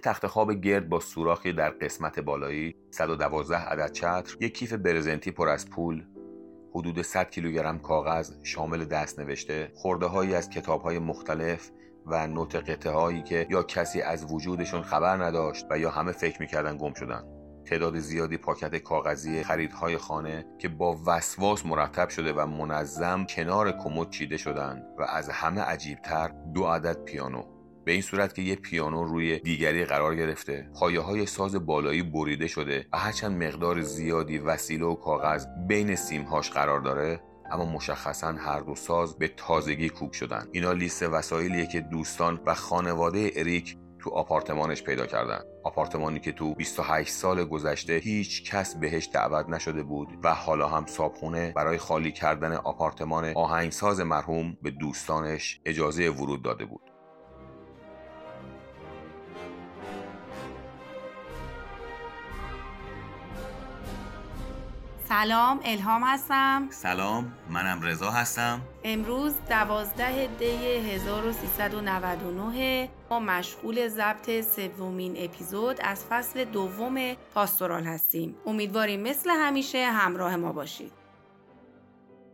یه تخت خواب گرد با سوراخی در قسمت بالایی 112 عدد چتر یک کیف برزنتی پر از پول حدود 100 کیلوگرم کاغذ شامل دست نوشته خورده هایی از کتاب های مختلف و نوت قطعه هایی که یا کسی از وجودشون خبر نداشت و یا همه فکر می‌کردن گم شدن. تعداد زیادی پاکت کاغذی خریدهای خانه که با وسواس مرتب شده و منظم کنار کمد چیده شدند و از همه عجیبتر دو عدد پیانو. به این صورت که یه پیانو روی دیگری قرار گرفته پایه های ساز بالایی بریده شده و هرچند مقدار زیادی وسیله و کاغذ بین سیمهاش قرار داره اما مشخصا هر دو ساز به تازگی کوک شدن. اینا لیست وسایلیه که دوستان و خانواده اریک تو آپارتمانش پیدا کردن. آپارتمانی که تو 28 سال گذشته هیچ کس بهش دعوت نشده بود و حالا هم صابخونه برای خالی کردن آپارتمان آهنگساز مرحوم به دوستانش اجازه ورود داده بود. سلام الهام هستم. سلام منم رضا هستم. امروز دوازده دی 1399 ما مشغول ضبط سومین اپیزود از فصل دوم پاستورال هستیم. امیدواریم مثل همیشه همراه ما باشید.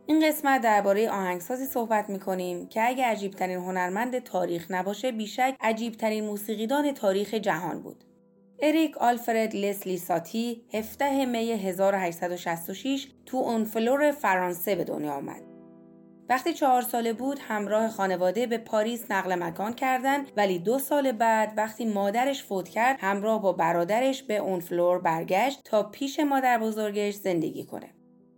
این قسمت درباره آهنگسازی صحبت می‌کنیم که اگه عجیبترین هنرمند تاریخ نباشه بیشک عجیبترین موسیقیدان تاریخ جهان بود. اریک آلفرد لسلی ساتی 17 می 1866 تو اونفلور فرانسه به دنیا آمد. وقتی چهار ساله بود همراه خانواده به پاریس نقل مکان کردند ولی دو سال بعد وقتی مادرش فوت کرد همراه با برادرش به اونفلور برگشت تا پیش مادر بزرگش زندگی کنه.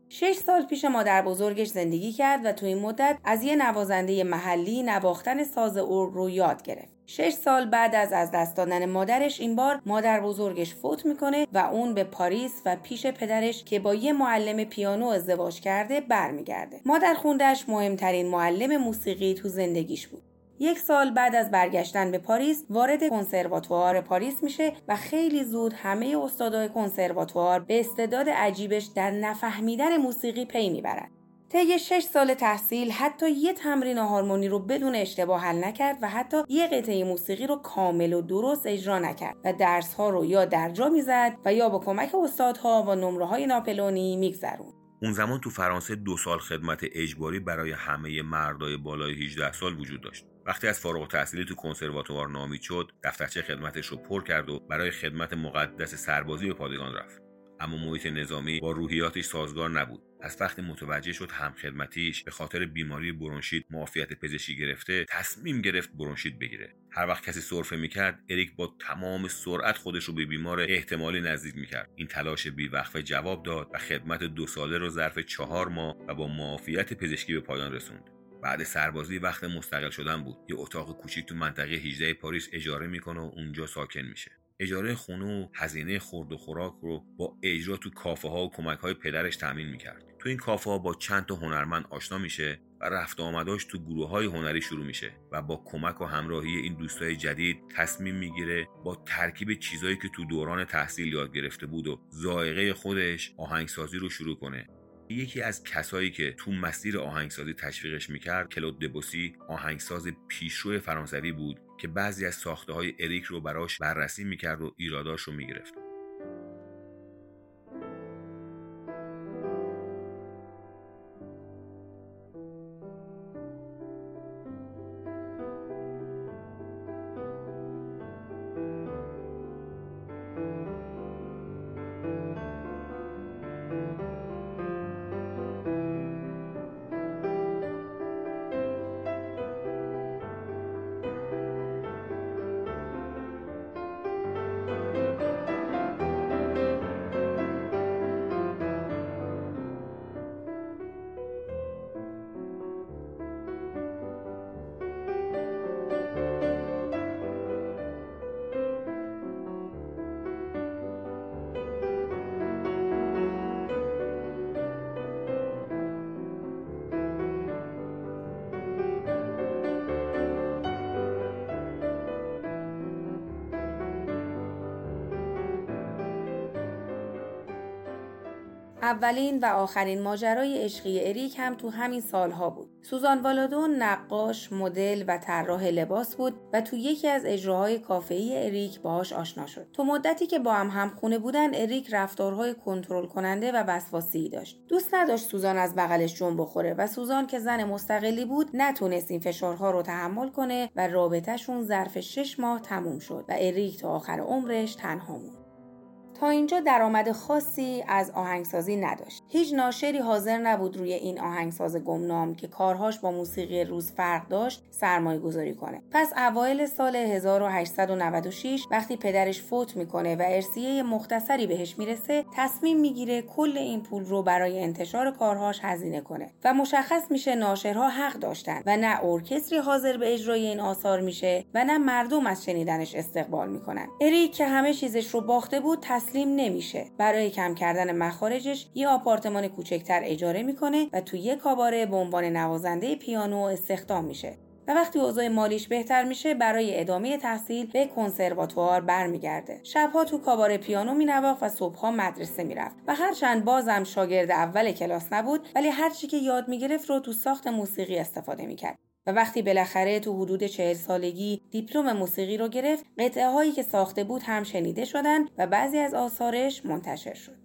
شش سال پیش مادر بزرگش زندگی کرد و تو این مدت از یه نوازنده محلی نواختن ساز ارگ رو یاد گرفت. شش سال بعد از از دست دادن مادرش این بار مادر بزرگش فوت می‌کنه و اون به پاریس و پیش پدرش که با یه معلم پیانو ازدواج کرده برمیگرده. مادر خوندش مهمترین معلم موسیقی تو زندگیش بود. یک سال بعد از برگشتن به پاریس وارد کنسرواتوار پاریس میشه و خیلی زود همه استادای کنسرواتوار به استعداد عجیبش در نفهمیدن موسیقی پی می‌برند. طی شش سال تحصیل حتی یه تمرین هارمونی رو بدون اشتباه حل نکرد و حتی یه قطعه موسیقی رو کامل و درست اجرا نکرد و درس ها رو یا درجا می‌زد و یا با کمک استادها و نمره های ناپلونی میگذرون اون زمان تو فرانسه دو سال خدمت اجباری برای همه مردای بالای 18 سال وجود داشت. وقتی از فارغ تحصیلی تو کنسرواتوار نامید شد دفترچه خدمتش رو پر کرد و برای خدمت مقدس سربازی به پادگان رفت. اما محیط نظامی با روحیاتش سازگار نبود. از وقتی متوجه شد هم خدمتیش به خاطر بیماری برونشیت معافیت پزشکی گرفته تصمیم گرفت برونشیت بگیره. هر وقت کسی سرفه می‌کرد اریک با تمام سرعت خودش رو به بیمار احتمالی نزدیک می‌کرد. این تلاش بیوقفه جواب داد و خدمت دو ساله رو ظرف چهار ماه و با معافیت پزشکی به پایان رسوند. بعد سربازی وقت مستقل شدن بود. یه اتاق کوچیک تو منطقه 18 پاریس اجاره می‌کنه و اونجا ساکن میشه. اجاره خونه و هزینه خورد و خوراک رو با اجرا تو کافه ها و کمک های پدرش تامین می‌کرد. تو این کافه ها با چند تا هنرمند آشنا میشه و رفت آمداش تو گروه های هنری شروع میشه و با کمک و همراهی این دوستای جدید تصمیم می‌گیره با ترکیب چیزایی که تو دوران تحصیل یاد گرفته بود و ذائقه خودش آهنگسازی رو شروع کنه. یکی از کسایی که تو مسیر آهنگسازی تشویقش می‌کرد کلود دبوسی آهنگساز پیشرو فرانسوی بود. که بعضی از ساخته های اریک رو براش بررسی می‌کرد و ایراداش رو می‌گرفت. اولین و آخرین ماجرای عشقی اریک هم تو همین سالها بود. سوزان والادون نقاش، مدل و طراح لباس بود و تو یکی از اجراهای کافه‌ای اریک باهاش آشنا شد. تو مدتی که با هم همخونه بودن اریک رفتارهای کنترل کننده و وسواسی داشت. دوست نداشت سوزان از بغلش جون بخوره و سوزان که زن مستقلی بود نتونست این فشارها رو تحمل کنه و رابطهشون ظرف شش ماه تموم شد و اریک تا آخر عمرش تنها موند. تا اینجا درآمد خاصی از آهنگسازی نداشت. هیچ ناشری حاضر نبود روی این آهنگساز گمنام که کارهاش با موسیقی روز فرق داشت سرمایه گذاری کنه. پس اوایل سال 1896 وقتی پدرش فوت می‌کنه و ارسیه مختصری بهش می‌رسه تصمیم می‌گیره کل این پول رو برای انتشار کارهاش هزینه کنه و مشخص میشه ناشرها حق داشتن و نه ارکستری حاضر به اجرای این آثار میشه و نه مردم از شنیدنش استقبال می‌کنن. اریک که همه چیزش رو باخته بود تسلیم نمیشه. برای کم کردن مخارجش یه آپارتمان کوچکتر اجاره می‌کنه و تو یه کاباره به عنوان نوازنده پیانو استخدام میشه. و وقتی اوضاع مالیش بهتر میشه برای ادامه تحصیل به کنسرواتوار برمیگرده. شبها تو کاباره پیانو مینواخت و صبحها مدرسه می‌رفت. و هرچند بازم شاگرد اول کلاس نبود ولی هرچی که یاد می‌گرفت رو تو ساخت موسیقی استفاده می‌کرد. و وقتی بالاخره تو حدود چهل سالگی دیپلم موسیقی رو گرفت قطعه هایی که ساخته بود هم شنیده شدن و بعضی از آثارش منتشر شد.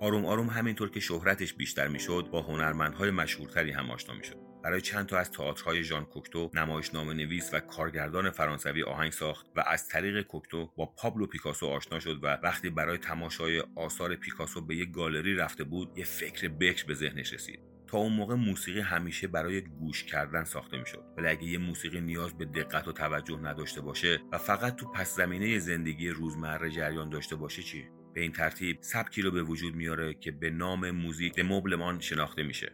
آروم آروم همینطور که شهرتش بیشتر می‌شد با هنرمندهای مشهورتری هم آشنا می‌شد. برای چند تا از تئاترهای ژان کوکتو نمایشنامه نویس و کارگردان فرانسوی آهنگ ساخت و از طریق کوکتو با پابلو پیکاسو آشنا شد و وقتی برای تماشای آثار پیکاسو به یک گالری رفته بود یه فکر بکر به ذهنش رسید. تا اون موقع موسیقی همیشه برای گوش کردن ساخته می‌شد. ولی اگه یه موسیقی نیاز به دقت و توجه نداشته باشه و فقط تو پس زمینه زندگی روزمره جریان داشته باشه چی؟ به این ترتیب سبکی رو به وجود میاره که به نام موزیک مبلمان شناخته میشه.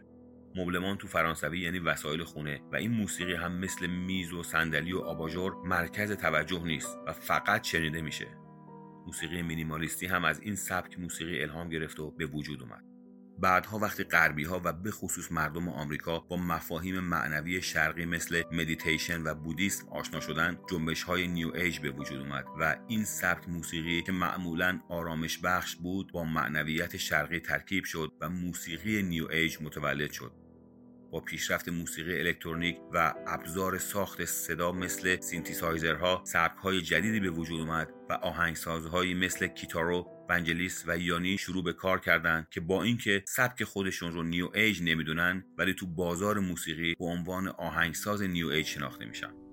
مبلمان تو فرانسوی یعنی وسایل خونه و این موسیقی هم مثل میز و صندلی و آباژور مرکز توجه نیست و فقط شنیده میشه. موسیقی مینیمالیستی هم از این سبک موسیقی الهام گرفت و به وجود اومد. بعدها وقتی غربی ها و به خصوص مردم آمریکا با مفاهیم معنوی شرقی مثل مدیتیشن و بودیسم آشنا شدن جنبش های New Age به وجود اومد و این سبک موسیقی که معمولا آرامش بخش بود با معنویت شرقی ترکیب شد و موسیقی New Age متولد شد. با پیشرفت موسیقی الکترونیک و ابزار ساخت صدا مثل سینتیسایزرها سبکهای جدیدی به وجود اومد و آهنگسازهایی مثل کیتارو ونجلیس و یانی شروع به کار کردند که با اینکه سبک خودشون رو New Age نمی‌دونن ولی تو بازار موسیقی به عنوان آهنگساز New Age شناخته میشن.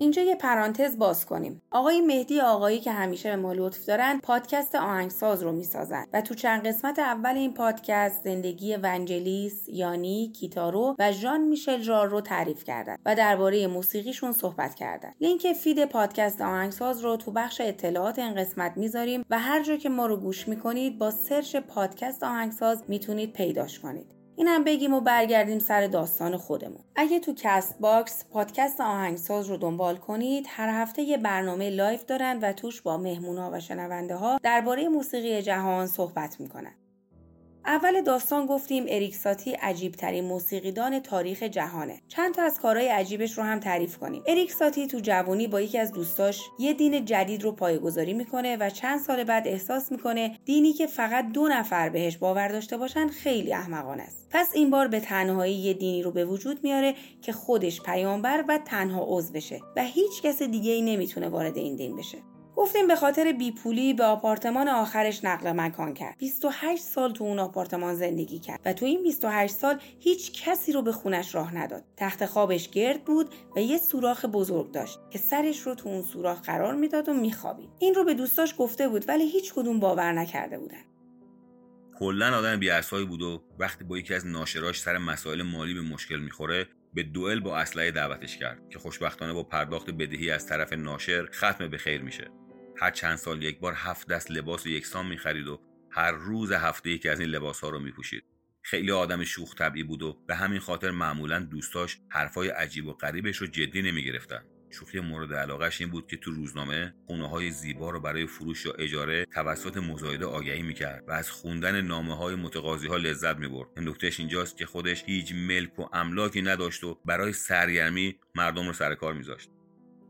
اینجا یه پرانتز باز کنیم. آقای مهدی آقایی که همیشه به ما لطف دارن پادکست آهنگساز رو می‌سازن و تو چند قسمت اول این پادکست زندگی ونجلیس یانی کیتارو و ژان میشل جار رو تعریف کردن و درباره موسیقیشون صحبت کردن. لینک feed پادکست آهنگساز رو تو بخش اطلاعات این قسمت می‌ذاریم و هر جا که ما رو گوش می‌کنید با search پادکست آهنگساز می‌تونید پیداش کنید. اینم بگیم و برگردیم سر داستان خودمون. اگه تو کست باکس پادکست آهنگساز رو دنبال کنید هر هفته یه برنامه live دارن و توش با مهمونا و شنونده ها درباره موسیقی جهان صحبت می‌کنن. اول داستان گفتیم اریک ساتی عجیب ترین موسیقیدان تاریخ جهانه. چند تا از کارهای عجیبش رو هم تعریف کنیم. اریک ساتی تو جوانی با یکی از دوستاش یه دین جدید رو پایه‌گذاری می‌کنه و چند سال بعد احساس می‌کنه دینی که فقط دو نفر بهش باور داشته باشن خیلی احمقانه است. پس این بار به تنهایی یه دینی رو به وجود میاره که خودش پیامبر و تنها عضو بشه و هیچ کس دیگه ای نمی‌تونه وارد این دین بشه. گفتیم به خاطر بیپولی به آپارتمان آخرش نقل مکان کرد. 28 سال تو اون آپارتمان زندگی کرد و تو این 28 سال هیچ کسی رو به خونش راه نداد. تخت خوابش گرد بود و یه سوراخ بزرگ داشت که سرش رو تو اون سوراخ قرار می‌داد و میخوابید. این رو به دوستاش گفته بود ولی هیچ کدوم باور نکرده بودن. کلا آدم بیاسایی بود و وقتی با یکی از ناشراش سر مسائل مالی به مشکل می‌خوره به دوئل با اسلحه دعوتش کرد که خوشبختانه با پرداخت بدهی از طرف ناشر ختم به خیر میشه. هر چند سال یک بار هفت دست لباس یکسان می‌خرید و هر روز هفته یکی از این لباس ها رو میپوشید. خیلی آدم شوخ طبعی بود و به همین خاطر معمولا دوستاش حرفای عجیب و غریبش رو جدی نمی‌گرفتن. شوخی مورد علاقهش این بود که تو روزنامه خونه های زیبا رو برای فروش یا اجاره توسط مزایده آگهی می‌کرد و از خوندن نامه های متقاضی ها لذت می‌برد. نکتهش اینجاست که خودش هیچ ملک و املاکی نداشت و برای سرگرمی مردم رو سر کار میذاشت.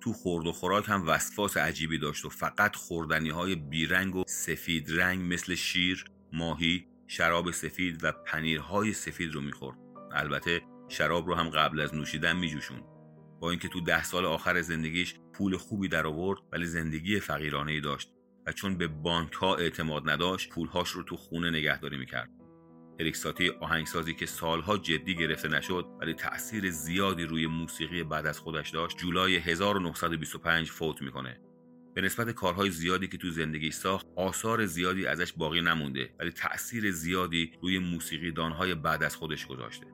تو خورد و خوراک هم وسواس عجیبی داشت و فقط خوردنی های بیرنگ و سفید رنگ مثل شیر، ماهی، شراب سفید و پنیرهای سفید رو می‌خورد. البته شراب رو هم قبل از نوشیدن میجوشون. با اینکه تو ده سال آخر زندگیش پول خوبی در آورد ولی زندگی فقیرانه ای داشت و چون به بانک ها اعتماد نداشت پولهاش رو تو خونه نگهداری می‌کرد. اریکساتی آهنگسازی که سالها جدی گرفته نشد ولی تأثیر زیادی روی موسیقی بعد از خودش داشت جولای 1925 فوت می‌کنه. به نسبت کارهای زیادی که تو زندگی ساخت آثار زیادی ازش باقی نمونده ولی تأثیر زیادی روی موسیقی دانهای بعد از خودش گذاشته.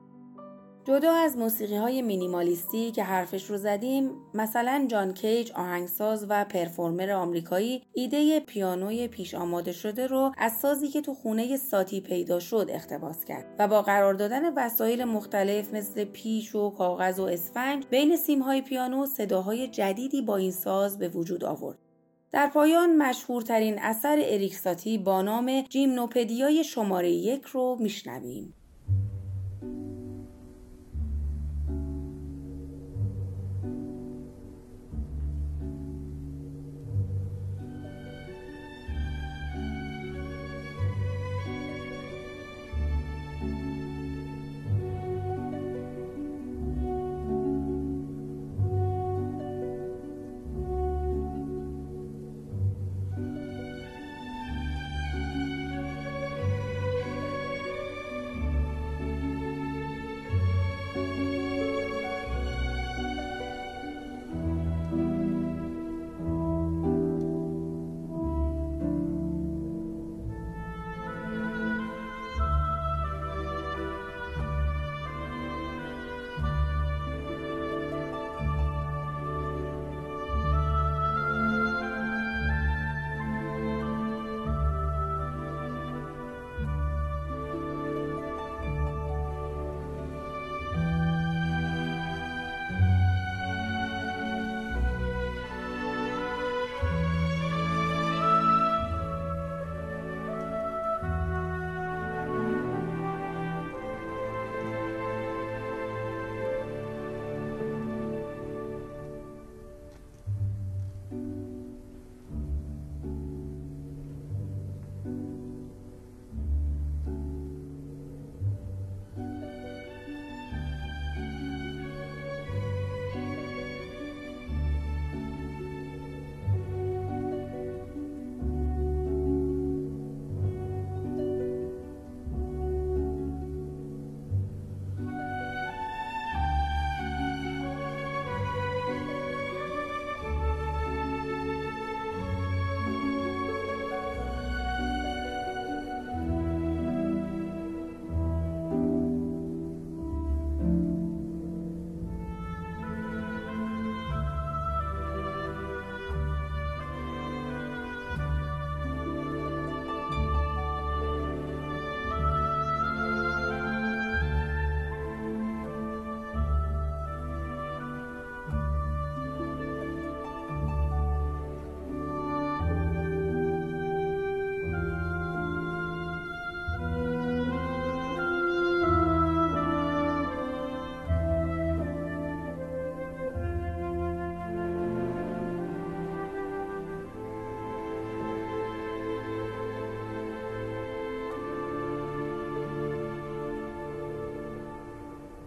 جدا از موسیقی های مینیمالیستی که حرفش رو زدیم مثلا جان کیج آهنگساز و پرفورمر آمریکایی ایده پیانوی پیش آماده شده رو از سازی که تو خونه ساتی پیدا شد اقتباس کرد و با قرار دادن وسایل مختلف مثل پیش و کاغذ و اسفنج بین سیمهای پیانو صداهای جدیدی با این ساز به وجود آورد. در پایان مشهورترین اثر اریک ساتی با نام جیمنوپدیای شماره یک رو میشنویم.